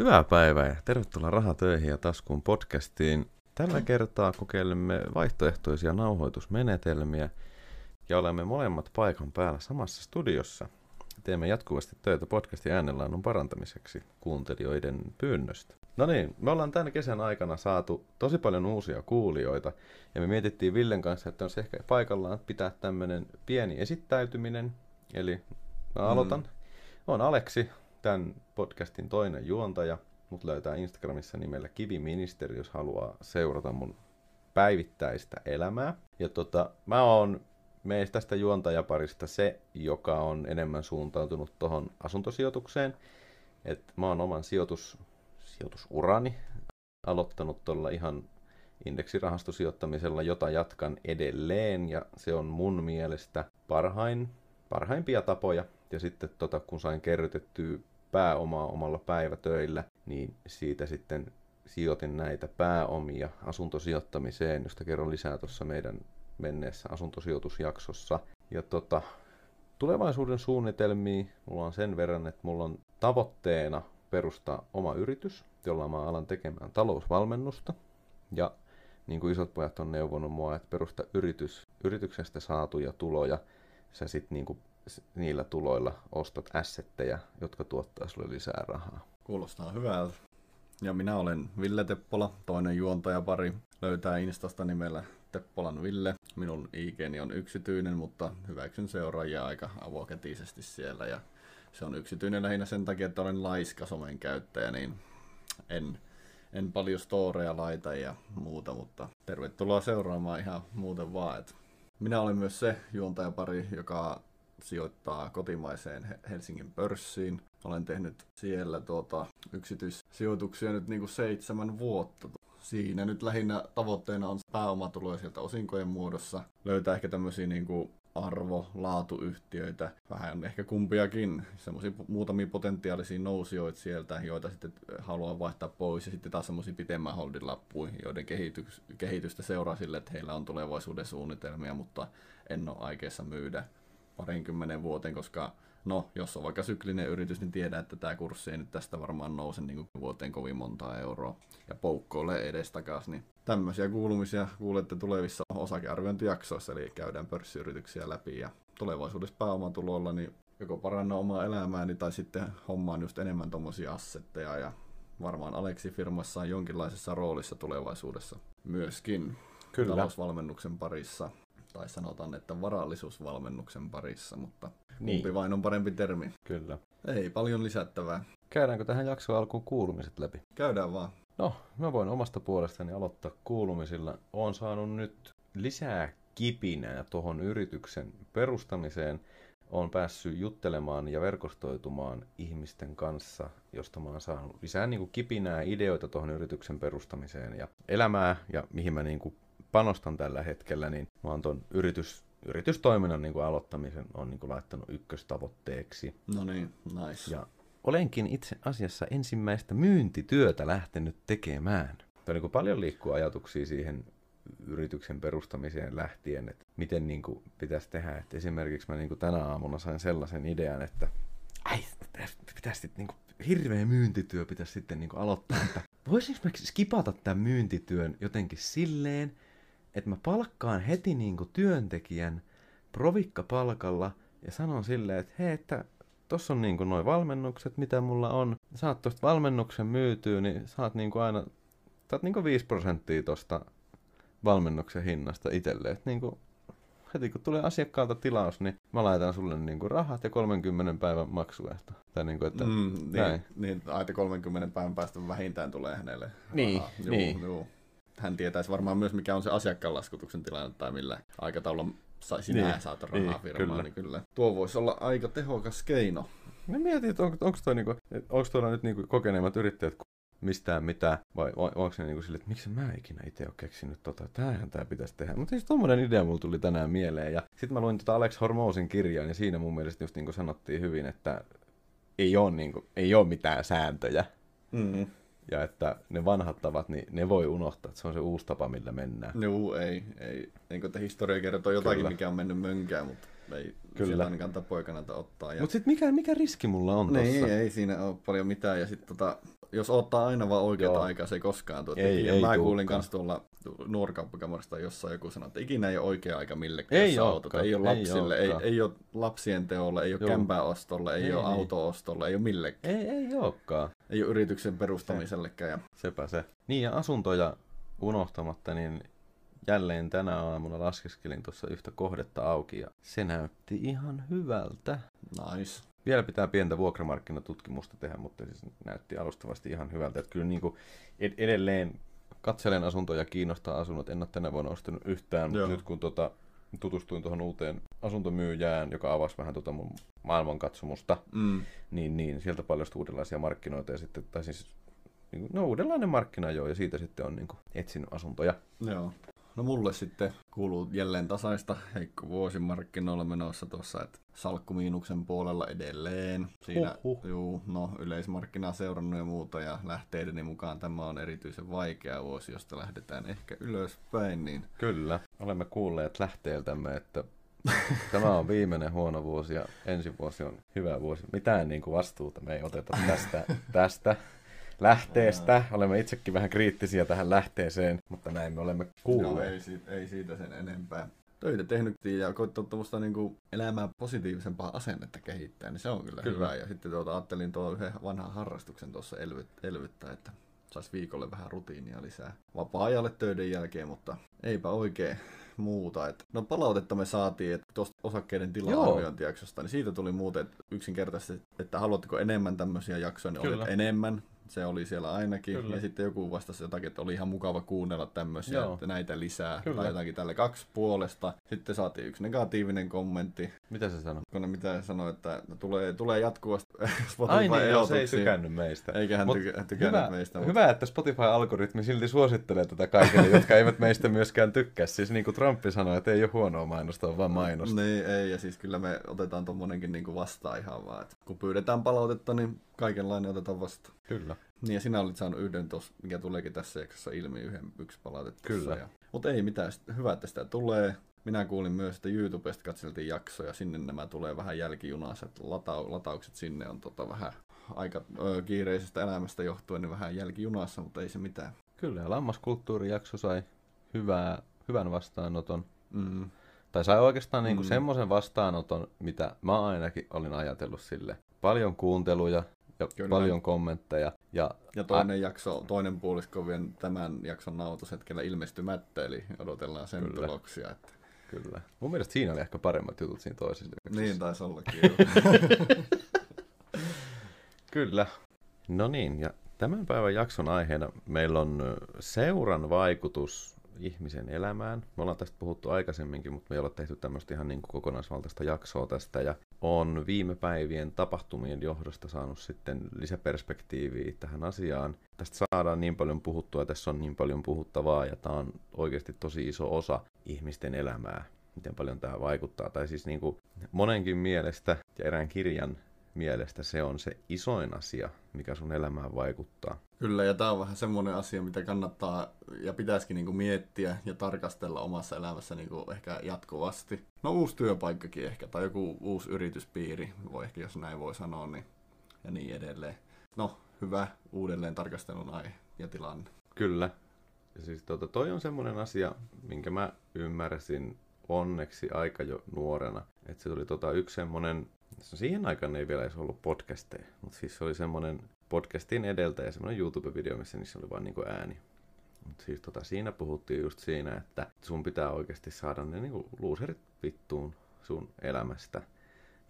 Hyvää päivää ja tervetuloa Rahatöihin ja Taskuun podcastiin. Tällä kertaa kokeilemme vaihtoehtoisia nauhoitusmenetelmiä ja olemme molemmat paikan päällä samassa studiossa. Teemme jatkuvasti töitä podcastin äänenlaadun parantamiseksi kuuntelijoiden pyynnöstä. No niin, me ollaan tämän kesän aikana saatu tosi paljon uusia kuulijoita ja me mietittiin Villen kanssa, että on ehkä paikallaan pitää tämmöinen pieni esittäytyminen. Eli mä aloitan. Mm. On Aleksi, tämän podcastin toinen juontaja. Mut löytää Instagramissa nimellä Kiviministeri, jos haluaa seurata mun päivittäistä elämää. Ja tota, mä oon meistä tästä juontajaparista se, joka on enemmän suuntautunut tuohon asuntosijoitukseen. Et mä oon oman sijoitus, sijoitusurani aloittanut tuolla ihan indeksirahastosijoittamisella, jota jatkan edelleen, ja se on mun mielestä parhain, parhaimpia tapoja. Ja sitten tota, kun sain kerrytettyä pääomaa omalla päivätöillä, niin siitä sitten sijoitin näitä pääomia asuntosijoittamiseen, josta kerron lisää tuossa meidän menneessä asuntosijoitusjaksossa. Ja tota, tulevaisuuden suunnitelmia mulla on sen verran, että mulla on tavoitteena perustaa oma yritys, jolla mä alan tekemään talousvalmennusta. Ja niin kuin isot pojat on neuvonut mua, että perusta yritys, yrityksestä saatuja tuloja sä sit niin niillä tuloilla ostat assetteja, jotka tuottaa sulle lisää rahaa. Kuulostaa hyvältä. Ja minä olen Ville Teppola, toinen juontajapari. Löytää Instasta nimellä Teppolan Ville. Minun IGni on yksityinen, mutta hyväksyn seuraajia aika avokätisesti siellä. Ja se on yksityinen lähinnä sen takia, että olen laiska somen käyttäjä, niin en, en paljon storeja laita ja muuta, mutta tervetuloa seuraamaan ihan muuten vaan. Minä olen myös se juontajapari, joka sijoittaa kotimaiseen Helsingin pörssiin. Olen tehnyt siellä tuota, yksityissijoituksia nyt niin kuin seitsemän vuotta. Siinä nyt lähinnä tavoitteena on pääomatuloja sieltä osinkojen muodossa. Löytää ehkä tämmöisiä niin kuin arvo-laatuyhtiöitä, vähän ehkä kumpiakin, semmoisia muutamia potentiaalisia nousijoita sieltä, joita sitten haluaa vaihtaa pois, ja sitten taas semmoisia pitemmän holdin lappuja, joiden kehitys, kehitystä seuraa sille, että heillä on tulevaisuuden suunnitelmia, mutta en ole aikeissa myydä parinkymmenen vuoteen, koska no, jos on vaikka syklinen yritys, niin tiedät, että tämä kurssi ei nyt tästä varmaan nouse niin vuoteen kovin montaa euroa ja poukkoilee edestakaisin. Niin tämmöisiä kuulumisia kuulette tulevissa osakearviointijaksoissa, eli käydään pörssiyrityksiä läpi ja tulevaisuudessa pääomatulolla niin joko paranna omaa elämääni tai sitten hommaan just enemmän tuommoisia assetteja ja varmaan Aleksi firmassa on jonkinlaisessa roolissa tulevaisuudessa myöskin Kyllä. talousvalmennuksen parissa tai sanotaan, että varallisuusvalmennuksen parissa, mutta niin. kumpi vain on parempi termi. Kyllä. Ei paljon lisättävää. Käydäänkö tähän jaksoon alkuun kuulumiset läpi? Käydään vaan. No, mä voin omasta puolestani aloittaa kuulumisilla. Oon saanut nyt lisää kipinää tuohon yrityksen perustamiseen. Oon päässyt juttelemaan ja verkostoitumaan ihmisten kanssa, josta mä oon saanut lisää niin kuin kipinää ideoita tuohon yrityksen perustamiseen ja elämää ja mihin mä niin kuin panostan tällä hetkellä, niin mä oon ton yritys, yritystoiminnan niin kuin aloittamisen on niin kuin laittanut ykköstavoitteeksi. No niin, nice. Ja olenkin itse asiassa ensimmäistä myyntityötä lähtenyt tekemään. Tämä niin kuin paljon liikkuu ajatuksia siihen yrityksen perustamiseen lähtien, että miten niin kuin pitäisi tehdä. Että esimerkiksi mä niin kuin tänä aamuna sain sellaisen idean, että ai, pitäisi sitten niin kuin, hirveä myyntityö pitäisi sitten niin kuin aloittaa, että voisinko mä skipata tämän myyntityön jotenkin silleen, että mä palkkaan heti niinku työntekijän provikkapalkalla ja sanon silleen, että hei, että tossa on niinku noin valmennukset, mitä mulla on. Saat tosta valmennuksen myytyä, niin saat niinku aina, saat niinku 5 prosenttia tosta valmennuksen hinnasta itselleen. Et niinku, heti kun tulee asiakkaalta tilaus, niin mä laitan sulle niinku rahat ja 30 päivän maksuehto. Tai niinku, että mm, niin, näin. niin, aina 30 päivän päästä vähintään tulee hänelle Niin, rahaa. Juu, niin. Juu hän tietäisi varmaan myös, mikä on se asiakkaan laskutuksen tilanne tai millä aikataululla sinä niin, saat rahaa niin, firmaan, kyllä. niin kyllä. Tuo voisi olla aika tehokas keino. Mä mietin, että on, onko toi niinku, onko tuolla nyt niinku kokeneemmat yrittäjät mistään mitään, vai onko se niinku sille, että miksi mä ikinä itse ole keksinyt tota, tämähän tämä pitäisi tehdä. Mutta siis tommonen idea mulla tuli tänään mieleen, ja sitten mä luin tota Alex Hormousin kirjaa, ja siinä mun mielestä just niinku sanottiin hyvin, että ei ole, niinku, ei ole mitään sääntöjä. Mm ja että ne vanhat tavat, niin ne voi unohtaa, että se on se uusi tapa, millä mennään. Joo, ei. ei. Kuin, että historia kertoo jotakin, Kyllä. mikä on mennyt mönkään, mutta ei Kyllä. ainakaan tapoja kannata ottaa. Ja... Mutta sitten mikä, mikä riski mulla on niin, Ei, ei siinä ole paljon mitään. Ja sitten tota, jos ottaa aina vaan oikeat Joo. aikaa, se ei koskaan tuo. Ei- Ja ei Mä kuulin tulekaan. kanssa tuolla nuorikauppakamarista jossain joku sanoi, että ikinä ei ole oikea aika millekään, Ei jos autot. Ei ole ei lapsille, ei, olekaan. ei, ole lapsien teolle, ei ole Joo. kämpää ostolle, ei, Ei, ole auto-ostolle, ei ole millekään. Ei, ei olekaan. Ei ole yrityksen perustamisellekään. Ja... Sepä se. Niin ja asuntoja unohtamatta, niin jälleen tänä aamuna laskeskelin tuossa yhtä kohdetta auki ja se näytti ihan hyvältä. Nice. Vielä pitää pientä vuokramarkkinatutkimusta tehdä, mutta siis näytti alustavasti ihan hyvältä. Että kyllä niin kuin ed- edelleen katselen asuntoja, kiinnostaa asunnot. En ole tänä vuonna ostanut yhtään, mutta Joo. nyt kun tota, tutustuin tuohon uuteen asuntomyyjään, joka avasi vähän tota mun maailmankatsomusta, Mm. niin, niin sieltä paljastui uudenlaisia markkinoita ja sitten, tai siis niin kuin, no uudenlainen markkina joo, ja siitä sitten on niin kuin, etsinyt asuntoja. Joo. No mulle sitten kuuluu jälleen tasaista heikko vuosi markkinoilla menossa tuossa, että salkkumiinuksen puolella edelleen. Siinä, Huhhuh. juu, no yleismarkkinaa seurannut ja muuta ja lähteideni mukaan tämä on erityisen vaikea vuosi, josta lähdetään ehkä ylöspäin, niin Kyllä. Olemme kuulleet lähteeltämme, että tämä on viimeinen huono vuosi ja ensi vuosi on hyvä vuosi. Mitään niin kuin vastuuta me ei oteta tästä, tästä lähteestä. Olemme itsekin vähän kriittisiä tähän lähteeseen, mutta näin me olemme no, kuulleet. ei, siitä, ei siitä sen enempää. Töitä tehnyt ja koittaa tuommoista niin elämää positiivisempaa asennetta kehittää, niin se on kyllä, Kyllä. hyvä. Ja sitten tuota, ajattelin tuo yhden vanhan harrastuksen tuossa elvyt, elvyttää, että saisi viikolle vähän rutiinia lisää vapaa-ajalle töiden jälkeen, mutta eipä oikein muuta. Et, no palautetta me saatiin että tuosta osakkeiden tila-arviointijaksosta, niin siitä tuli muuten yksinkertaisesti, että haluatteko enemmän tämmöisiä jaksoja, niin olet enemmän. Se oli siellä ainakin. Kyllä. Ja sitten joku vastasi jotakin, että oli ihan mukava kuunnella tämmöisiä, Joo. että näitä lisää. Kyllä. Tai jotakin tälle kaksi puolesta. Sitten saatiin yksi negatiivinen kommentti, Mitä se sanoi? kun mitä sanoi, että tulee, tulee jatkuvasti Ai niin, joo, se ei tykännyt meistä. Eikä hän Mut tykä, tykännyt hyvä, meistä. hyvä, että Spotify-algoritmi silti suosittelee tätä kaikille, jotka eivät meistä myöskään tykkää. Siis niin kuin Trumpi sanoi, että ei ole huonoa mainosta, on vaan mainosta. Niin, ei, ja siis kyllä me otetaan tommonenkin niinku vastaan ihan vaan. Et kun pyydetään palautetta, niin kaikenlainen otetaan vastaan. Kyllä. Niin ja sinä olit saanut yhden tuossa, mikä tuleekin tässä jaksossa ilmi, yhden yksi palaute. tossa Kyllä. Ja... Mutta ei mitään, hyvä, että sitä tulee. Minä kuulin myös, että YouTubesta katseltiin jaksoja, sinne nämä tulee vähän jälkijunassa, että lata- lataukset sinne on tota vähän aika ö, kiireisestä elämästä johtuen niin vähän jälkijunassa, mutta ei se mitään. Kyllä, ja lammaskulttuurijakso sai hyvää, hyvän vastaanoton. Mm. Tai sai oikeastaan niinku Mm. semmoisen vastaanoton, mitä mä ainakin olin ajatellut sille. Paljon kuunteluja ja Kyllä. paljon kommentteja. Ja Ja toinen jakso, toinen puolisko on vielä tämän jakson nauhoitushetkellä ilmestymättä, eli odotellaan sen Kyllä. tuloksia. Että... kyllä. Mun mielestä siinä oli ehkä paremmat jutut siinä toisessa. Niin taisi ollakin. Kyllä. No niin, ja tämän päivän jakson aiheena meillä on seuran vaikutus ihmisen elämään. Me ollaan tästä puhuttu aikaisemminkin, mutta me ei olla tehty tämmöistä ihan niin kuin kokonaisvaltaista jaksoa tästä. Ja on viime päivien tapahtumien johdosta saanut sitten lisäperspektiiviä tähän asiaan. Tästä saadaan niin paljon puhuttua, tässä on niin paljon puhuttavaa, ja tämä on oikeasti tosi iso osa ihmisten elämää, miten paljon tämä vaikuttaa. Tai siis niin kuin monenkin mielestä ja erään kirjan mielestä se on se isoin asia, mikä sun elämään vaikuttaa. Kyllä, ja tämä on vähän semmoinen asia, mitä kannattaa ja pitäisikin niinku miettiä ja tarkastella omassa elämässä niinku ehkä jatkuvasti. No uusi työpaikkakin ehkä, tai joku uusi yrityspiiri, voi ehkä jos näin voi sanoa, niin, ja niin edelleen. No, hyvä uudelleen tarkastelun aihe ja tilanne. Kyllä. Ja siis tota, toi on semmoinen asia, minkä mä ymmärsin onneksi aika jo nuorena. Että se tuli tota yksi semmoinen, siihen aikaan ei vielä edes ollut podcasteja, mutta siis se oli semmoinen podcastin edeltäjä, semmoinen YouTube-video, missä niissä oli vain niinku ääni. Mutta siis tota, siinä puhuttiin just siinä, että sun pitää oikeasti saada ne niinku luuserit vittuun sun elämästä.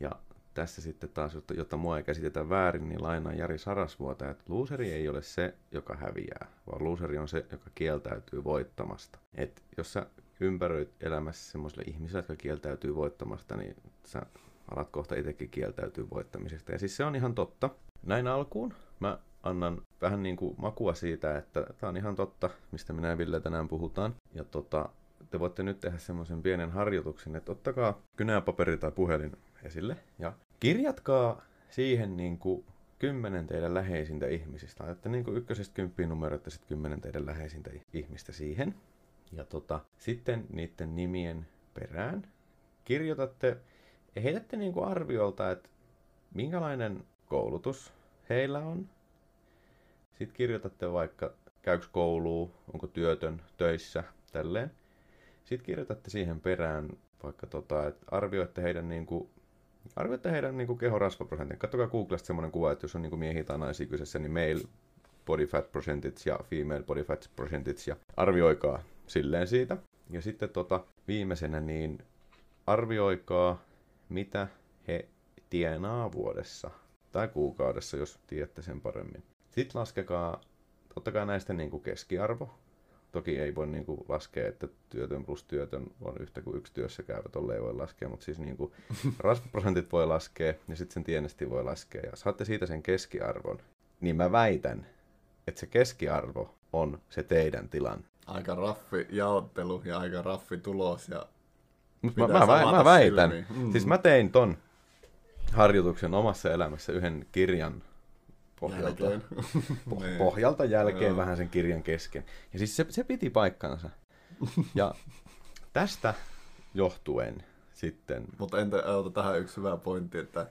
Ja tässä sitten taas, jotta, jotta mua ei käsitetä väärin, niin lainaan Jari Sarasvuota, että luuseri ei ole se, joka häviää, vaan luuseri on se, joka kieltäytyy voittamasta. Et jos sä ympäröit elämässä semmoisille ihmisille, jotka kieltäytyy voittamasta, niin sä alat kohta itsekin kieltäytyy voittamisesta. Ja siis se on ihan totta. Näin alkuun mä annan vähän niin kuin makua siitä, että tämä on ihan totta, mistä minä ja Ville tänään puhutaan. Ja tota, te voitte nyt tehdä semmoisen pienen harjoituksen, että ottakaa kynäpaperi tai puhelin esille ja kirjatkaa siihen niin kuin kymmenen teidän läheisintä ihmisistä. Ajatte niin kuin ykkösestä kymppiin numerot ja sitten kymmenen teidän läheisintä ihmistä siihen. Ja tota, sitten niiden nimien perään kirjoitatte heitätte niin kuin arviolta, että minkälainen koulutus heillä on. Sitten kirjoitatte vaikka, käykö kouluun, onko työtön, töissä, tälleen. Sitten kirjoitatte siihen perään vaikka, tota, että arvioitte heidän niin kuin, arvioitte heidän niin kuin kehorasvaprosentin. Katsokaa Googlesta semmoinen kuva, että jos on niin kuin miehiä tai naisia kyseessä, niin male body fat percentage ja female body fat percentage ja arvioikaa silleen siitä. Ja sitten tota, viimeisenä niin arvioikaa, mitä he tienaa vuodessa tai kuukaudessa, jos tiedätte sen paremmin. Sitten laskekaa, ottakaa näistä niin kuin keskiarvo. Toki ei voi niin kuin laskea, että työtön plus työtön on yhtä kuin yksi työssä käyvä, tolle ei voi laskea, mutta siis niin kuin rasvaprosentit voi laskea ja sitten sen tienesti voi laskea. Ja saatte siitä sen keskiarvon, niin mä väitän, että se keskiarvo on se teidän tilan. Aika raffi jaottelu ja aika raffi tulos ja Mut mä, mä, mä, mä väitän. silmiä. Mm. Siis mä tein ton harjoituksen omassa elämässä yhden kirjan pohjalta. jälkeen. Po- Niin. pohjalta jälkeen vähän sen kirjan kesken. Ja siis se, se piti paikkansa. Ja tästä johtuen sitten... Mutta entä ota tähän yksi hyvä pointti, että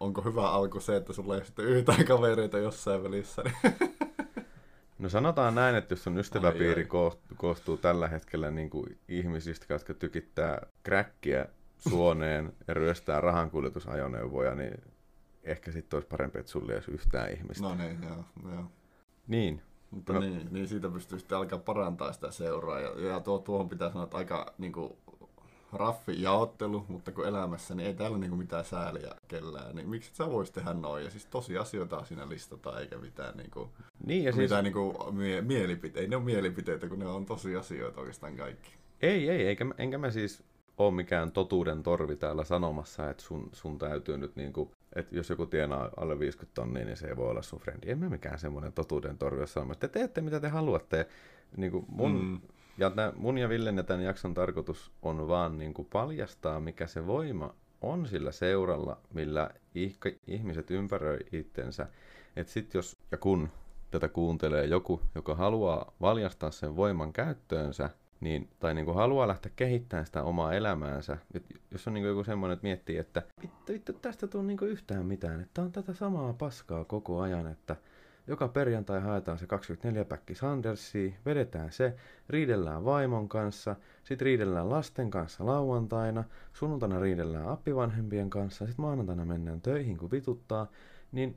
onko hyvä alku se, että sulla ei sitten yhtään kavereita jossain välissä. Niin... No sanotaan näin, että jos sun ystäväpiiri Ai, ai. koost- koostuu tällä hetkellä niin kuin ihmisistä, jotka tykittää kräkkiä suoneen ja ryöstää rahankuljetusajoneuvoja, niin ehkä sitten olisi parempi, että sulla ei olisi yhtään ihmistä. No niin, joo, joo. Niin, Mutta no. niin, niin, siitä pystyy sitten alkaa parantaa sitä seuraa. Ja, ja tuo, tuohon pitää sanoa, että aika niin kuin, raffi jaottelu, mutta kun elämässä, niin ei täällä niin kuin, mitään sääliä kellään. Niin miksi sä vois tehdä noin? Ja siis tosi asioita siinä listata, eikä mitään, niin kuin, niin ja siis... siis... mitään niin kuin, mie- mielipiteitä. Ei ne ole mielipiteitä, kun ne on tosi asioita oikeastaan kaikki. Ei, ei, eikä, enkä mä siis ole mikään totuuden torvi täällä sanomassa, että sun, sun täytyy nyt niinku, että jos joku tienaa alle 50 tonnia, niin se ei voi olla sun frendi. En mä mikään semmoinen totuuden torvi ole sanomassa. Te teette mitä te haluatte. Niinku mun, mm. Ja tää, mun ja Villen ja tämän jakson tarkoitus on vaan niinku paljastaa, mikä se voima on sillä seuralla, millä ihmiset ympäröi itsensä. Että sit jos ja kun tätä kuuntelee joku, joka haluaa valjastaa sen voiman käyttöönsä, niin, tai niin kuin haluaa lähteä kehittämään sitä omaa elämäänsä. Et jos on niin kuin joku semmoinen, että miettii, että vittu, vittu tästä tuu niin kuin yhtään mitään, että on tätä samaa paskaa koko ajan, että joka perjantai haetaan se 24-päkki Sandersia, vedetään se, riidellään vaimon kanssa, sitten riidellään lasten kanssa lauantaina, sunnuntaina riidellään appivanhempien kanssa, sitten maanantaina mennään töihin, kun vituttaa, niin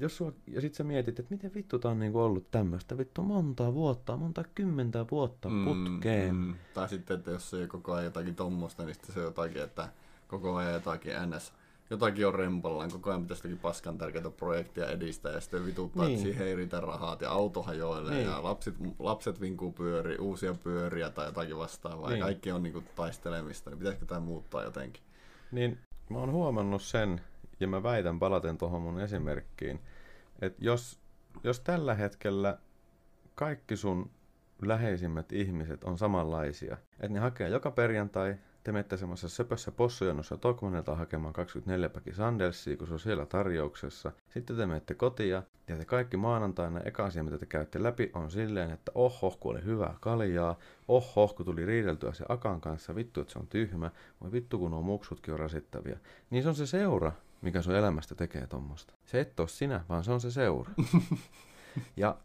jos sua, ja sit sä mietit, että miten vittu tää on niinku ollut tämmöistä vittu monta vuotta, monta kymmentä vuotta putkeen. Mm, mm. Tai sitten, että jos ei koko ajan jotakin tommosta, niin sitten se on jotakin, että koko ajan jotakin ns. Jotakin on rempallaan, koko ajan pitäisi paskan tärkeitä projekteja edistää ja sitten vituttaa, Niin. että siihen ei riitä rahat ja auto hajoilee Niin. ja lapset, lapset vinkuu pyöri, uusia pyöriä tai jotakin vastaavaa Niin. ja kaikki on niinku taistelemista, niin pitäisikö tämä muuttaa jotenkin? Niin mä oon huomannut sen, ja mä väitän palaten tuohon mun esimerkkiin, että jos, jos tällä hetkellä kaikki sun läheisimmät ihmiset on samanlaisia, että ne hakee joka perjantai, te menette semmoisessa söpössä possujonossa Tokmanilta hakemaan 24 päki Sandelsia, kun se on siellä tarjouksessa. Sitten te menette kotia, ja te kaikki maanantaina eka asia, mitä te käytte läpi, on silleen, että oho, kun oli hyvää kaljaa, oho, kun tuli riideltyä se Akan kanssa, vittu, että se on tyhmä, voi vittu, kun nuo muksutkin on rasittavia. Niin se on se seura, mikä sun elämästä tekee tommosta. Se et ole sinä, vaan se on se seura. ja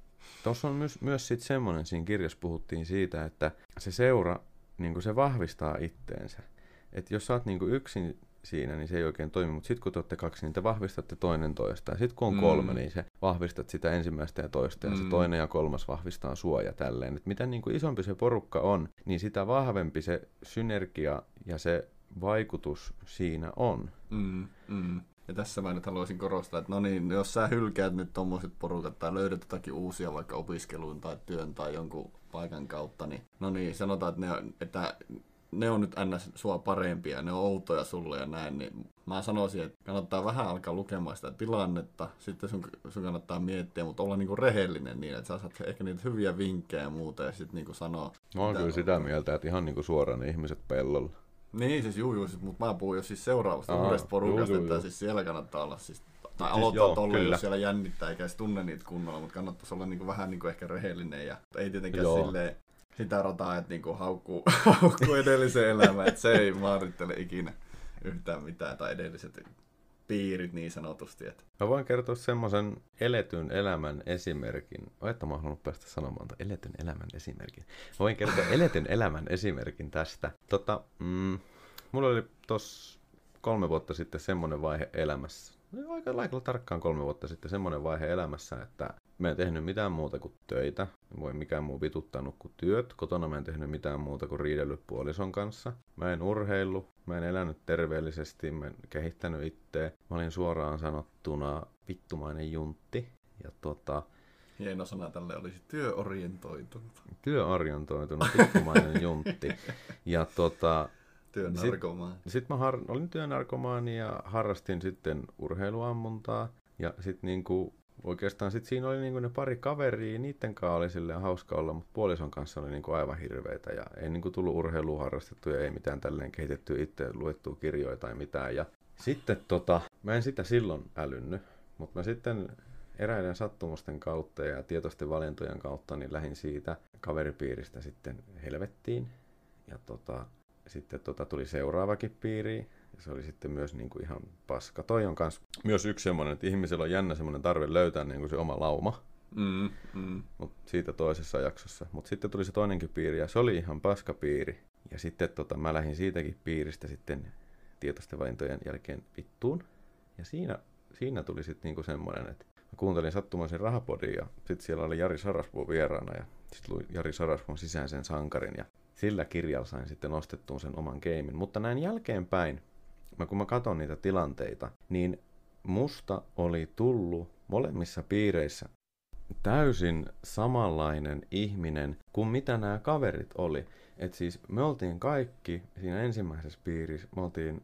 tuossa on myös, myös sit semmoinen, siinä kirjassa puhuttiin siitä, että se seura, niin se vahvistaa itteensä. Että jos sä oot niin yksin siinä, niin se ei oikein toimi, mutta sitten kun te olette kaksi, niin te vahvistatte toinen toista. Ja sitten kun on Mm. kolme, niin se vahvistat sitä ensimmäistä ja toista, ja se Mm. toinen ja kolmas vahvistaa sua ja tälleen. Et mitä niin kuin isompi se porukka on, niin sitä vahvempi se synergia ja se vaikutus siinä on. Mm, mm. Ja tässä mä nyt haluaisin korostaa, että no niin, jos sä hylkäät nyt tommoset porukat tai löydät jotakin uusia vaikka opiskeluun tai työn tai jonkun paikan kautta, niin no niin, sanotaan, että ne, että ne on nyt ns. sua parempia, ne on outoja sulle ja näin, niin mä sanoisin, että kannattaa vähän alkaa lukemaan sitä tilannetta, sitten sun, sun kannattaa miettiä, mutta olla niinku rehellinen niin, että sä saat ehkä niitä hyviä vinkkejä ja muuta ja sitten niinku sanoa. Mä oon kyllä on. sitä mieltä, että ihan niin kuin suoraan ne ihmiset pellolla. Niin, siis juu, juu siis, mutta mä puhun jo siis seuraavasta Aa, uudesta porukasta, juu, juu, että juu. siis siellä kannattaa olla siis, tai Siis aloittaa joo, tolle, jos siellä jännittää eikä edes tunne niitä kunnolla, mutta kannattaisi olla niinku vähän niinku ehkä rehellinen ja ei tietenkään Joo. silleen sitä rataa, että niinku haukkuu, haukkuu edellisen elämän, että se ei maarittele ikinä yhtään mitään, tai edelliset piirit niin sanotusti. Että... Mä voin kertoa semmoisen eletyn elämän esimerkin. Että mä halunnut päästä sanomaan että eletyn elämän esimerkin. Mä voin kertoa eletyn elämän esimerkin tästä. Tota, mm, mulla oli tossa kolme vuotta sitten semmoinen vaihe elämässä. No, aika lailla tarkkaan kolme vuotta sitten semmoinen vaihe elämässä, että mä en tehnyt mitään muuta kuin töitä. Voi mikään muu vituttanut kuin työt. Kotona mä en tehnyt mitään muuta kuin riidellyt puolison kanssa. Mä en urheillut, mä en elänyt terveellisesti, mä en kehittänyt itseä. Mä olin suoraan sanottuna vittumainen juntti. Ja tota, Hieno sana tälle olisi työorientoitunut. Työorientoitunut, vittumainen juntti. Ja tota, Työnarkomaani. Sitten sit mä har, olin työnarkomaani ja harrastin sitten urheiluammuntaa. Ja sitten niinku, oikeastaan sit siinä oli niinku ne pari kaveria, niiden kanssa oli silleen hauska olla, mutta puolison kanssa oli niinku aivan hirveitä. Ja ei niinku tullut urheilua harrastettu ja ei mitään tälleen kehitetty itse luettua kirjoja tai mitään. Ja sitten tota, mä en sitä silloin älynnyt, mutta mä sitten eräiden sattumusten kautta ja tietoisten valintojen kautta niin lähin siitä kaveripiiristä sitten helvettiin. Ja tota, sitten tota, tuli seuraavakin piiri, ja se oli sitten myös niin kuin ihan paska. Toi on kans myös yksi semmoinen, että ihmisellä on jännä semmoinen tarve löytää niin kuin se oma lauma. Mm, mm. Mut siitä toisessa jaksossa. Mutta sitten tuli se toinenkin piiri, ja se oli ihan paska piiri. Ja sitten tota, mä lähdin siitäkin piiristä sitten tietoisten valintojen jälkeen vittuun. Ja siinä, siinä tuli sitten niinku semmoinen, että mä kuuntelin sattumoisin rahapodin ja sitten siellä oli Jari Sarasvuo vieraana ja sitten luin Jari Sarasvuon sisäisen sankarin ja sillä kirjalla sain sitten nostettua sen oman keimin. Mutta näin jälkeenpäin, mä kun mä katson niitä tilanteita, niin musta oli tullut molemmissa piireissä täysin samanlainen ihminen kuin mitä nämä kaverit oli. Et siis me oltiin kaikki siinä ensimmäisessä piirissä, me oltiin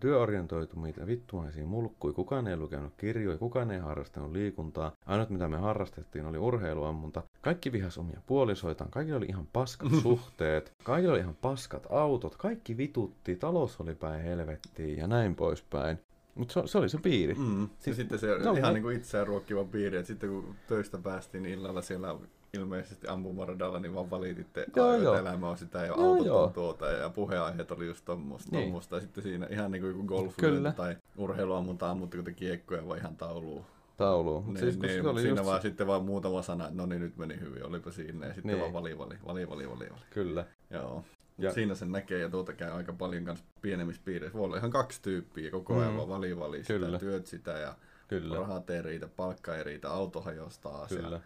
työorientoituneita vittumaisia mulkkui. Kukaan ei lukenut kirjoja, kukaan ei harrastanut liikuntaa. Ainut mitä me harrastettiin oli urheiluammunta. Kaikki vihas omia puolisoitaan, kaikki oli ihan paskat suhteet, kaikki oli ihan paskat autot, kaikki vitutti, talous oli päin helvettiin ja näin poispäin. Mutta se, se, oli se piiri. Mm. Siis, sitten se oli ihan niin kuin itseään ruokkiva piiri, että sitten kun töistä päästiin illalla siellä ilmeisesti ampumaradalla, niin vaan valititte, joo, joo. elämä on sitä ja autot joo. on tuota ja puheenaiheet oli just tommoista. Niin. tommoista. Ja sitten siinä ihan niin kuin golf tai urheiluammunta ammuttiko te kiekkoja vai ihan tauluun. Tauluun. Niin, siis, niin, oli siinä vaan se... sitten vaan muutama sana, että no niin nyt meni hyvin, olipa siinä. Ja sitten niin. vaan vali, vali, vali, vali, vali, vali. Kyllä. Joo. Ja. Siinä sen näkee ja tuota käy aika paljon kanssa pienemmissä piireissä. Voi olla ihan kaksi tyyppiä koko ajan mm. vaan vali, vali sitä, Kyllä. työt sitä ja Kyllä. rahat ei riitä, palkka ei riitä, auto hajostaa Kyllä. ja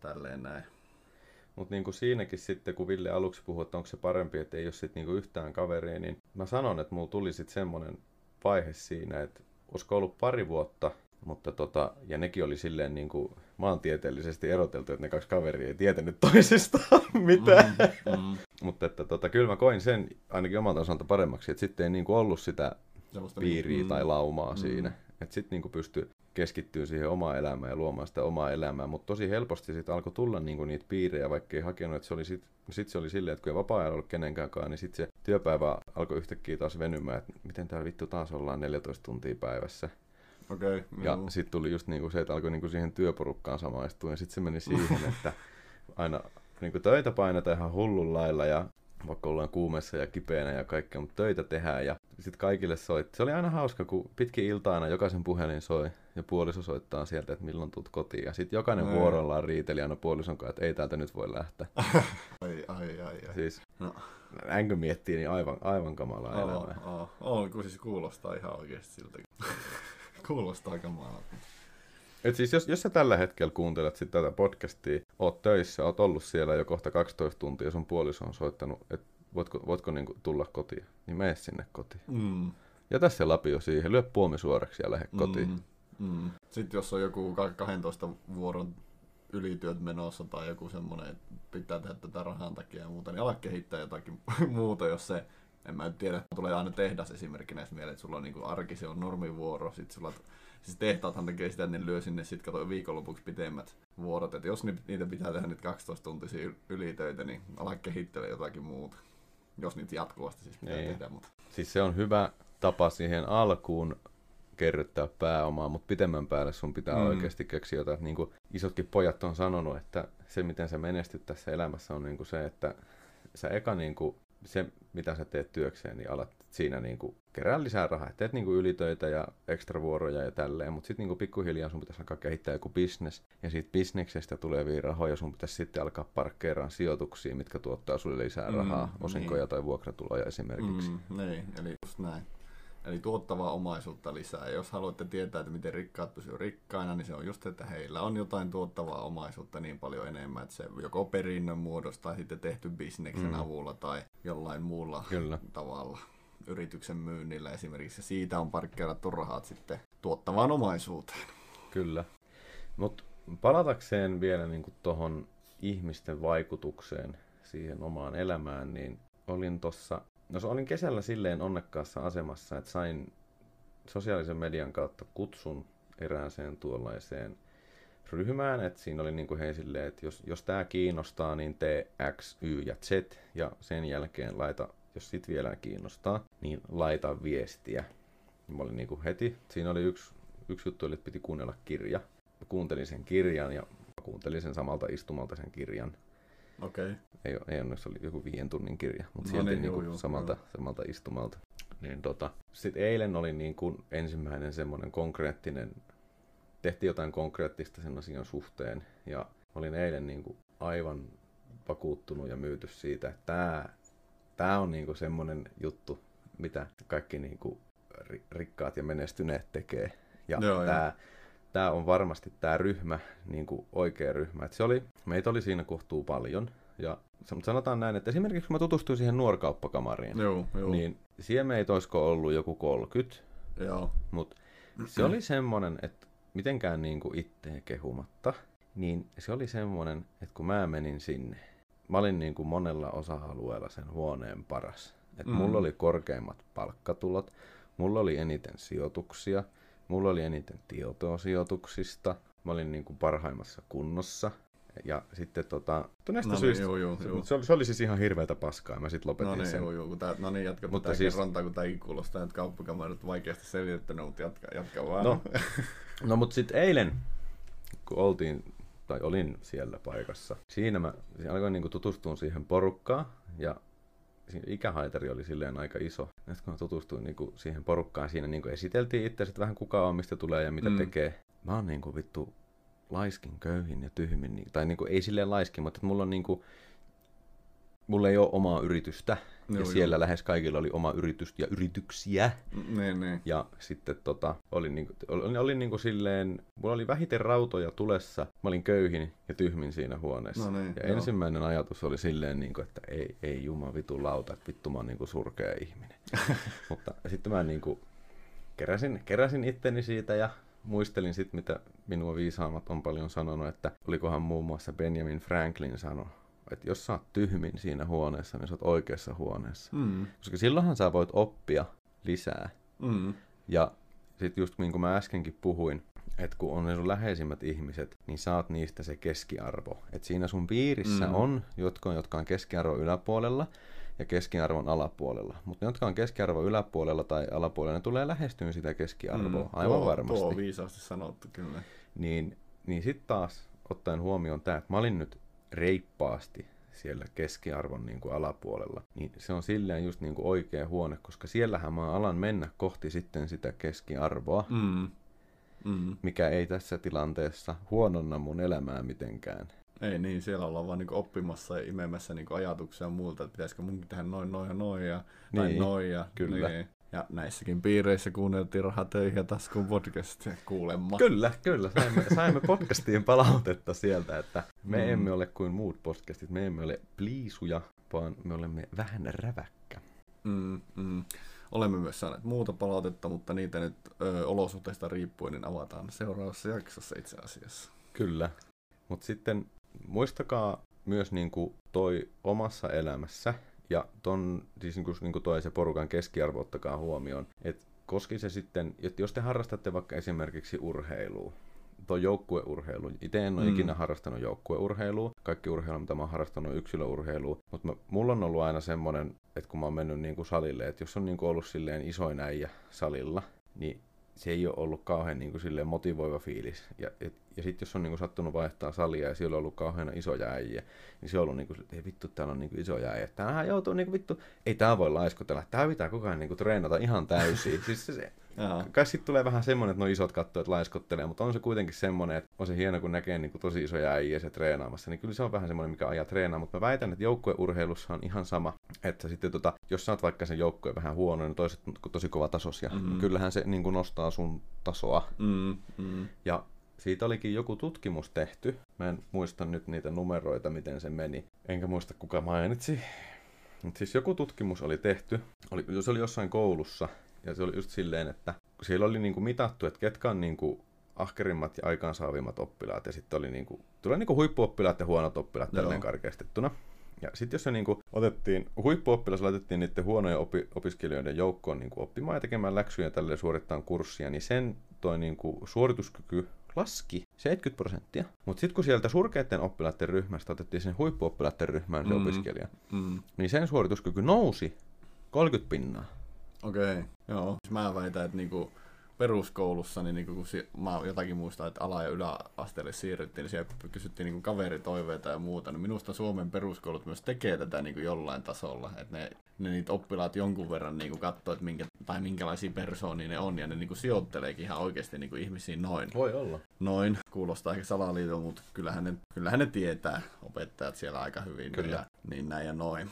tälleen näin. Mutta niinku siinäkin sitten, kun Ville aluksi puhui, että onko se parempi, että ei ole sit niinku yhtään kaveria, niin mä sanon, että mulla tuli sitten semmoinen vaihe siinä, että olisiko ollut pari vuotta, mutta tota, ja nekin oli silleen niin kuin maantieteellisesti eroteltu, että ne kaksi kaveria ei tietänyt toisistaan mitään. Mm, mm. mutta että tota, kyllä mä koin sen ainakin omalta osalta paremmaksi, että sitten ei niin kuin ollut sitä Sellaista piiriä mm, tai laumaa mm. siinä. Että sitten niin pystyi keskittyä siihen omaan elämään ja luomaan sitä omaa elämää, mutta tosi helposti sitten alkoi tulla niinku niitä piirejä, vaikka ei hakenut, että se oli sitten sit se oli silleen, että kun ei vapaa-ajalla ollut kenenkään niin sitten se työpäivä alkoi yhtäkkiä taas venymään, että miten täällä vittu taas ollaan 14 tuntia päivässä. Okay, ja sitten tuli just niinku se, että alkoi niinku siihen työporukkaan samaistua, ja sitten se meni siihen, että aina niinku töitä painetaan ihan hullun lailla, ja vaikka ollaan kuumessa ja kipeänä ja kaikkea, mutta töitä tehdään ja sitten kaikille soit. Se oli aina hauska, kun pitkin ilta aina jokaisen puhelin soi ja puoliso soittaa sieltä, että milloin tulet kotiin. Ja sitten jokainen no, vuorollaan riiteli aina puolison kanssa, että ei täältä nyt voi lähteä. ai, ai, ai, ai. Siis, no. Miettii, niin aivan, aivan kamalaa oh, elämää. Oh, oh, kun siis kuulostaa ihan oikeasti siltä. Kuulostaa kamalalta. Et siis jos, jos sä tällä hetkellä kuuntelet sit tätä podcastia, oot töissä, oot ollut siellä jo kohta 12 tuntia, sun puoliso on soittanut, että voitko, voitko niinku tulla kotiin, niin mene sinne kotiin. Mm. Ja tässä lapio siihen, lyö puomi suoraksi ja lähde mm. kotiin. Mm. Sitten jos on joku 12 vuoron ylityöt menossa tai joku semmoinen, että pitää tehdä tätä rahan takia ja muuta, niin ala kehittää jotakin muuta, jos se, en mä tiedä, tulee aina tehdas esimerkkinä mieleen, että sulla on niin arki, se on normivuoro, sitten sulla Siis tehtaathan tekee sitä, että ne lyö sinne sitten kato viikonlopuksi pitemmät vuorot. Että jos niitä pitää tehdä nyt 12 tuntisia ylitöitä, niin ala kehittelee jotakin muuta. Jos niitä jatkuvasti siis pitää niin. tehdä. Mutta... Siis se on hyvä tapa siihen alkuun kerryttää pääomaa, mutta pitemmän päälle sun pitää mm. oikeasti keksiä jotain. Niin kuin isotkin pojat on sanonut, että se miten sä menestyt tässä elämässä on niin kuin se, että sä eka niin kuin, se mitä sä teet työkseen, niin alat siinä niin kuin kerää lisää rahaa. Teet niinku ylitöitä ja ekstra vuoroja ja tälleen, mutta sitten niinku pikkuhiljaa sun pitäisi alkaa kehittää joku business. Ja siitä bisneksestä tulevia rahoja sun pitäisi sitten alkaa parkkeeraan sijoituksia, mitkä tuottaa sulle lisää rahaa, mm, osinkoja niin. tai vuokratuloja esimerkiksi. Mm, niin, eli just näin. Eli tuottavaa omaisuutta lisää. Ja jos haluatte tietää, että miten rikkaat pysyvät rikkaina, niin se on just, että heillä on jotain tuottavaa omaisuutta niin paljon enemmän, että se joko perinnön muodosta tai sitten tehty bisneksen mm. avulla tai jollain muulla Kyllä. tavalla yrityksen myynnillä esimerkiksi. Siitä on parkkeerattu rahat sitten tuottavaan omaisuuteen. Kyllä. Mutta palatakseen vielä niin tuohon ihmisten vaikutukseen siihen omaan elämään, niin olin tuossa No se olin kesällä silleen onnekkaassa asemassa, että sain sosiaalisen median kautta kutsun erääseen tuollaiseen ryhmään, että siinä oli niin kuin he silleen, että jos, jos tämä kiinnostaa, niin tee X, Y ja Z, ja sen jälkeen laita, jos sit vielä kiinnostaa, niin laita viestiä. Mä olin niin kuin heti, siinä oli yksi, yksi juttu, että piti kuunnella kirja. Mä kuuntelin sen kirjan ja kuuntelin sen samalta istumalta sen kirjan. Okei. Okay. Ei, ei onneksi oli joku viien tunnin kirja, mutta no sieltä niin, niinku juu, samalta, juu. samalta istumalta. Niin tota, sitten eilen oli niin kuin ensimmäinen semmoinen konkreettinen, tehtiin jotain konkreettista sen asian suhteen. Ja olin eilen niin kuin aivan vakuuttunut ja myyty siitä, että tämä, tämä on niin kuin semmoinen juttu, mitä kaikki niin kuin rikkaat ja menestyneet tekee. Ja Joo, tämä, tämä on varmasti tämä ryhmä, niin kuin oikea ryhmä. Et se oli, meitä oli siinä kohtuu paljon, ja sanotaan näin, että esimerkiksi kun mä tutustuin siihen nuorkauppakamariin, joo, joo. niin siellä meitä olisiko ollut joku 30, joo. mutta se oli semmoinen, että mitenkään niin kuin itteen kehumatta, niin se oli semmoinen, että kun mä menin sinne, mä olin niin kuin monella osa-alueella sen huoneen paras. Että mm. mulla oli korkeimmat palkkatulot, mulla oli eniten sijoituksia, mulla oli eniten tietoa sijoituksista, mä olin niin kuin parhaimmassa kunnossa – ja sitten tota, näistä no syistä, niin, joo, joo, joo. Se, oli, se oli siis ihan hirveätä paskaa, mä sitten lopetin no niin, sen. Joo, joo, tää, no niin, jatka mutta siis... rantaa, kun tämä kuulostaa, että kauppakamarit vaikeasti selitettynä, mutta jatka, jatka vaan. No, no mutta sitten eilen, kun oltiin, tai olin siellä paikassa, siinä mä alkoin niinku tutustua siihen porukkaan, ja ikähaitari oli silleen aika iso. Ja kun mä tutustuin niinku siihen porukkaan, siinä niinku esiteltiin itse vähän kuka on, mistä tulee ja mitä mm. tekee. Mä oon niinku vittu laiskin, köyhin ja tyhmin. Niin- tai niin kuin, ei silleen laiskin, mutta että mulla on niin kuin, mulla ei ole omaa yritystä. Joo, ja siellä joo. lähes kaikilla oli oma yritys ja yrityksiä. Ne, ne. Ja sitten tota, olin, niin kuin, olin, olin niin kuin silleen, mulla oli vähiten rautoja tulessa. Mä olin köyhin ja tyhmin siinä huoneessa. No niin, ja joo. ensimmäinen ajatus oli silleen, niin kuin, että ei, ei jumala vitu lauta, että vittu mä oon niin kuin surkea ihminen. mutta sitten mä niin kuin, keräsin, keräsin itteni siitä ja muistelin sitten, mitä minua viisaammat on paljon sanonut, että olikohan muun muassa Benjamin Franklin sanoi, että jos sä oot tyhmin siinä huoneessa, niin sä oot oikeassa huoneessa. Mm. Koska silloinhan sä voit oppia lisää. Mm. Ja sitten just niin kuin mä äskenkin puhuin, että kun on ne sun läheisimmät ihmiset, niin saat niistä se keskiarvo. Että siinä sun piirissä mm. on jotka, jotka on keskiarvo yläpuolella, ja keskiarvon alapuolella. Mutta ne, jotka on keskiarvon yläpuolella tai alapuolella, ne tulee lähestyyn sitä keskiarvoa, mm, aivan tuo, varmasti. Tuo on viisaasti sanottu, kyllä. Niin, niin sitten taas ottaen huomioon tämä, että mä olin nyt reippaasti siellä keskiarvon niin kuin alapuolella, niin se on silleen just niin kuin oikea huone, koska siellähän mä alan mennä kohti sitten sitä keskiarvoa, mm. Mm. mikä ei tässä tilanteessa huononna mun elämää mitenkään. Ei niin, siellä ollaan vaan niin imemässä ja imemässä niin ajatuksia muulta, että pitäisikö munkin tehdä noin, noin ja noin ja niin, noin. Ja, kyllä. Niin. Ja näissäkin piireissä kuunneltiin rahatöihin ja taskuun podcastia kuulemma. Kyllä, kyllä. Saimme, saimme podcastiin palautetta sieltä, että me mm. emme ole kuin muut podcastit. Me emme ole pliisuja, vaan me olemme vähän räväkkä. Mm, mm. Olemme myös saaneet muuta palautetta, mutta niitä nyt ö, olosuhteista riippuen niin avataan seuraavassa jaksossa itse asiassa. Kyllä. Mutta sitten muistakaa myös niin kuin toi omassa elämässä, ja ton, siis niin kuin, niin kuin toi se porukan keskiarvo ottakaa huomioon, että koski se sitten, että jos te harrastatte vaikka esimerkiksi urheilua, tuo joukkueurheilu. Itse en ole mm. ikinä harrastanut joukkueurheilua. Kaikki urheilu, mitä mä oon harrastanut, on yksilöurheilua. Mutta mulla on ollut aina semmoinen, että kun mä oon mennyt niin kuin salille, että jos on niin kuin ollut silleen isoin äijä salilla, niin se ei ole ollut kauhean niin kuin silleen motivoiva fiilis. Ja, et, Ja sitten jos on niinku sattunut vaihtaa salia ja siellä on ollut kauheana isoja äijä, niin se on ollut niinku, että ei vittu, täällä on niinku isoja äijä. Tämähän joutuu niinku vittu, ei tää voi laiskotella, tää pitää koko ajan niinku treenata ihan täysin. siis se, se kai sitten tulee vähän semmoinen, että no isot kattoit laiskottelee, mutta on se kuitenkin semmoinen, että on se hieno, kun näkee niinku tosi isoja äijä se treenaamassa, niin kyllä se on vähän semmoinen, mikä ajaa treenaa, mutta mä väitän, että joukkueurheilussa on ihan sama, että sitten tota, jos sä oot vaikka sen joukkueen vähän huono, niin toiset tosi kova tasosia, mm-hmm. kyllähän se niinku nostaa sun tasoa. Mm-hmm. Ja siitä olikin joku tutkimus tehty. Mä en muista nyt niitä numeroita, miten se meni. Enkä muista, kuka mainitsi. Mutta siis joku tutkimus oli tehty. Oli, se oli jossain koulussa. Ja se oli just silleen, että siellä oli niinku mitattu, että ketkä on niinku ahkerimmat ja aikaansaavimmat oppilaat. Ja sitten oli niinku, tulee niinku huippuoppilaat ja huonot oppilaat tälleen karkeistettuna. Ja sitten jos se niinku otettiin, huippuoppilas laitettiin niiden huonojen opi, opiskelijoiden joukkoon niinku oppimaan ja tekemään läksyjä tälle suorittaa kurssia, niin sen toi niinku suorituskyky laski 70 prosenttia. Mutta sitten kun sieltä surkeiden oppilaiden ryhmästä otettiin sen huippuoppilaiden ryhmään se mm, opiskelija, mm. niin sen suorituskyky nousi 30 pinnaa. Okei, okay, joo. Mä väitän, että niinku, peruskoulussa, niin, niin kun si- mä jotakin muistan, että ala- ja yläasteelle siirryttiin, niin siellä kysyttiin niin kaveritoiveita ja muuta. Niin minusta Suomen peruskoulut myös tekee tätä niin jollain tasolla, että ne, ne niitä oppilaat jonkun verran niin katsoo, että minkä, tai minkälaisia persoonia ne on, ja ne niin sijoitteleekin ihan oikeasti niin ihmisiin noin. Voi olla. Noin, kuulostaa ehkä salaliiton, mutta kyllähän ne, kyllähän ne tietää opettajat siellä aika hyvin. Kyllä. Ja, niin näin ja noin.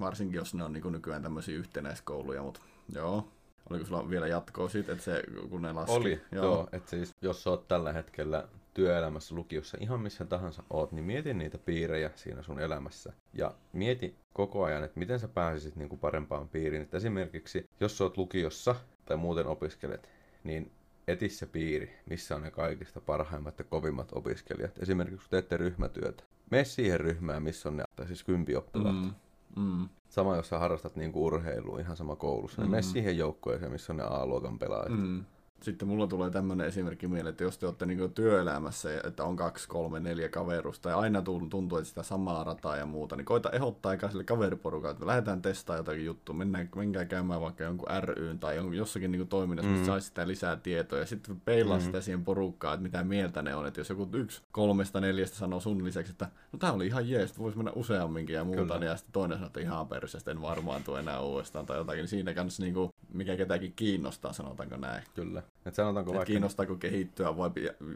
Varsinkin jos ne on niin nykyään tämmöisiä yhtenäiskouluja, mutta joo, Oliko sulla vielä jatkoa siitä, että se, kun ne laski? Oli, joo. joo että siis jos sä oot tällä hetkellä työelämässä, lukiossa, ihan missä tahansa oot, niin mieti niitä piirejä siinä sun elämässä. Ja mieti koko ajan, että miten sä pääsisit niin kuin parempaan piiriin. Että esimerkiksi, jos sä oot lukiossa tai muuten opiskelet, niin eti se piiri, missä on ne kaikista parhaimmat ja kovimmat opiskelijat. Esimerkiksi kun teette ryhmätyötä. Mene siihen ryhmään, missä on ne, tai siis kympioppilaat. Mm. Mm. Sama, jos sä harrastat niinku urheilua, ihan sama koulussa, niin mm. mene siihen joukkoeseen, missä on ne A-luokan pelaajat. Mm. Sitten mulla tulee tämmöinen esimerkki mieleen, että jos te olette niin työelämässä, että on kaksi, kolme, neljä kaverusta ja aina tuntuu, että sitä samaa rataa ja muuta, niin koita ehdottaa eikä sille kaveriporukalle, että lähdetään testaamaan jotakin juttua, mennään, menkää käymään vaikka jonkun ryyn tai jossakin niin toiminnassa, mm. saisi sitä lisää tietoa ja sitten peilaa mm. sitä siihen porukkaan, että mitä mieltä ne on, että jos joku yksi kolmesta neljästä sanoo sun lisäksi, että no tää oli ihan jees, voisi mennä useamminkin ja muuta, Kyllä. niin ja sitten toinen sanoo, että ihan persestä, en varmaan tule enää uudestaan tai jotakin, niin siinä kanssa niin kuin, mikä ketäkin kiinnostaa, sanotaanko näin. Kyllä. Et sanotaanko Et vaikka... Kiinnostaako kehittyä vai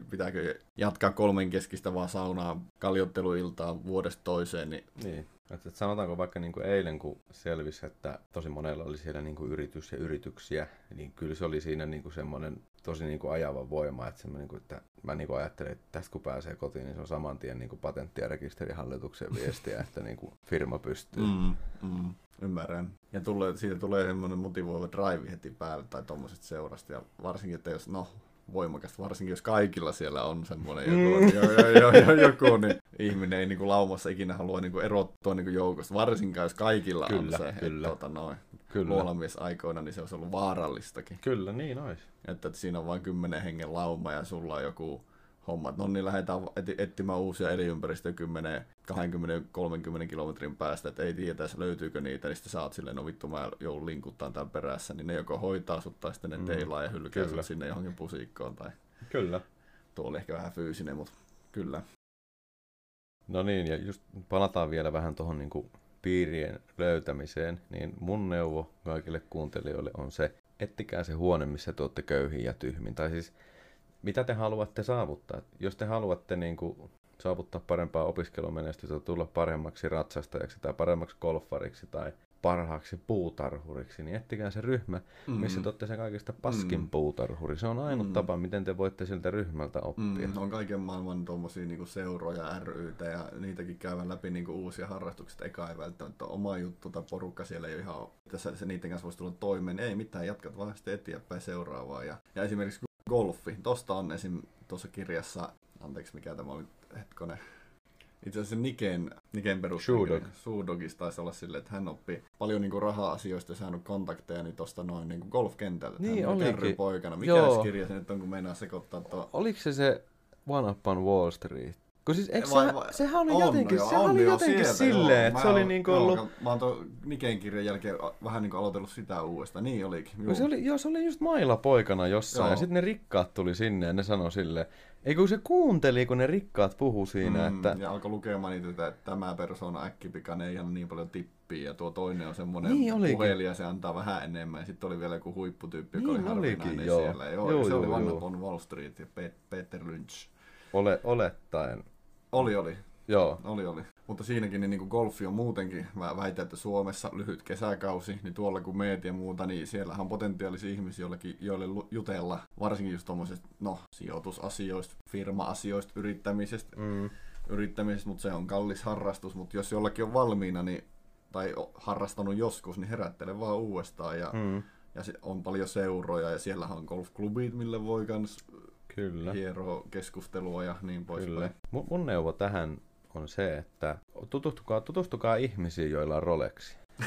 pitääkö jatkaa kolmen keskistä vaan saunaa kaljotteluiltaa vuodesta toiseen? Niin... niin. Et, et sanotaanko vaikka niin kuin eilen, kun selvisi, että tosi monella oli siellä niin kuin yritys ja yrityksiä, niin kyllä se oli siinä niin kuin semmoinen tosi niin kuin ajava voima, että, niin kuin, että mä niin kuin ajattelin, että tästä kun pääsee kotiin, niin se on saman tien niin kuin patentti- ja rekisterihallituksen viestiä, että niin kuin firma pystyy. Mm, mm. Ymmärrän. Ja tulee, siitä tulee semmoinen motivoiva drive heti päälle tai tuommoisesta seurasta. Ja varsinkin, että jos, no, voimakasta, varsinkin jos kaikilla siellä on semmoinen joku, mm. jo, jo, jo, joku niin ihminen ei niin kuin laumassa ikinä halua niin kuin erottua niin kuin joukosta, varsinkaan jos kaikilla kyllä, on se, kyllä. että tota, noin, luolamies aikoina, niin se olisi ollut vaarallistakin. Kyllä, niin olisi. Että, että siinä on vain kymmenen hengen lauma ja sulla on joku hommat. No niin lähdetään etsimään uusia elinympäristöjä 10, 20, 30 kilometrin päästä, että ei tiedä, löytyykö niitä, niin sitten saat silleen, no vittu mä joudun linkuttaan tämän perässä, niin ne joko hoitaa sut tai sitten ne mm. teilaa ja hylkää sut sinne johonkin pusikkoon. Tai... Kyllä. Tuo oli ehkä vähän fyysinen, mutta kyllä. No niin, ja just palataan vielä vähän tuohon niin piirien löytämiseen, niin mun neuvo kaikille kuuntelijoille on se, ettikää se huone, missä te olette köyhiä ja tyhmin. Tai siis mitä te haluatte saavuttaa? Jos te haluatte niin kuin, saavuttaa parempaa opiskelumenestystä, tulla paremmaksi ratsastajaksi tai paremmaksi golfariksi tai parhaaksi puutarhuriksi, niin ettikää se ryhmä, missä mm. te olette se kaikista paskin mm. puutarhuri. Se on ainut mm. tapa, miten te voitte siltä ryhmältä oppia. Mm. On kaiken maailman tuommoisia niinku seuroja, ryitä ja niitäkin käyvän läpi niinku uusia harrastuksia. Eka ei välttämättä oma juttu tai porukka siellä ei ole ihan, tässä se niiden kanssa voisi tulla toimeen. Ei mitään, jatkat vaan sitten eteenpäin seuraavaa. Ja, ja esimerkiksi golfi. Tosta on esim. tuossa kirjassa, anteeksi mikä tämä oli, hetkonen, itse asiassa Niken, Niken peruskirja, Shoedogista taisi olla silleen, että hän oppi paljon niinku raha-asioista ja saanut kontakteja niin tuosta noin niinku golfkentältä. Niin hän olikin. poikana. Mikä Joo. kirja se nyt on, kun meinaa sekoittaa tuo? Oliko se se One Up on Wall Street? Kun siis, eikö Vai- se, vai- sehän oli On, jotenkin, joo, sehän on oli joo, jotenkin sieltä, silleen, joo. että se oli niinku joo, ollut... Mä oon tuon Niken kirjan jälkeen vähän niinku aloitellut sitä uudestaan. Niin olikin. Juu. se oli, joo, se oli just mailla poikana jossain, Joo. ja sitten ne rikkaat tuli sinne, ja ne sanoi silleen, ei kun se kuunteli, kun ne rikkaat puhu siinä, Mm, että... Ja alkoi lukemaan niitä, että tämä persona äkkipikainen ei ihan niin paljon tippii, ja tuo toinen on semmoinen Niin puhelija, se antaa vähän enemmän, ja sitten oli vielä joku huipputyyppi, joka Niin oli harvinainen joo. siellä. Joo, Joo, se joo, oli joo. on Wall Street ja Pe- Peter Lynch. Ole, olettaen. Oli, oli. Joo, Oli, oli. Mutta siinäkin niin, niin kuin golfi on muutenkin, mä väitän, että Suomessa lyhyt kesäkausi, niin tuolla kun meet ja muuta, niin siellähän on potentiaalisia ihmisiä, joillekin, joille jutella, varsinkin just tuommoisesta, no, sijoitusasioista, firma-asioista, yrittämisestä, mm, yrittämisestä, mutta se on kallis harrastus, mutta jos jollakin on valmiina, niin, tai harrastanut joskus, niin herättele vaan uudestaan ja, mm, ja on paljon seuroja ja siellä on golfklubit, mille voi kans kyllä. hieroa keskustelua ja niin Kyllä. poispäin. Mun, mun neuvo tähän on se, että tutustukaa, tutustukaa ihmisiin, joilla on Rolexi.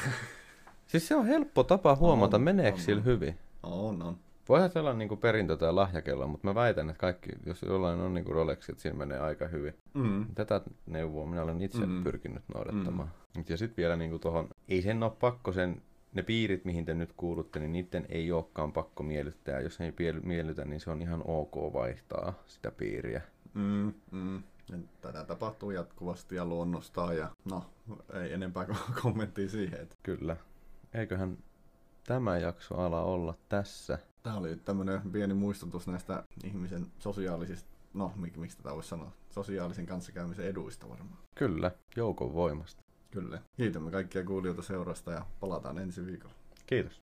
siis se on helppo tapa huomata, On, meneekö on, sillä on. hyvin. On, on. Voihan se olla niinku perintö tai lahjakello, mutta mä väitän, että kaikki, jos jollain on niinku Rolexi, että siinä menee aika hyvin. Mm. Tätä neuvoa minä olen itse Mm. pyrkinyt noudattamaan. Ja sitten vielä niinku tohon, ei sen ole pakko sen, ne piirit, mihin te nyt kuulutte, niin niiden ei olekaan pakko miellyttää. Jos ei miellytä, niin se on ihan ok vaihtaa sitä piiriä. Mm, mm. Tätä tapahtuu jatkuvasti ja luonnostaan ja no, ei enempää ko- kommenttia siihen. Että Kyllä. Eiköhän tämä jakso ala olla tässä. tämä oli tämmöinen pieni muistutus näistä ihmisen sosiaalisista, no mik, miksi tätä voisi sanoa, sosiaalisen kanssakäymisen eduista varmaan. Kyllä, joukon voimasta. Kyllä. Kiitämme kaikkia kuulijoita seurasta ja palataan ensi viikolla. Kiitos.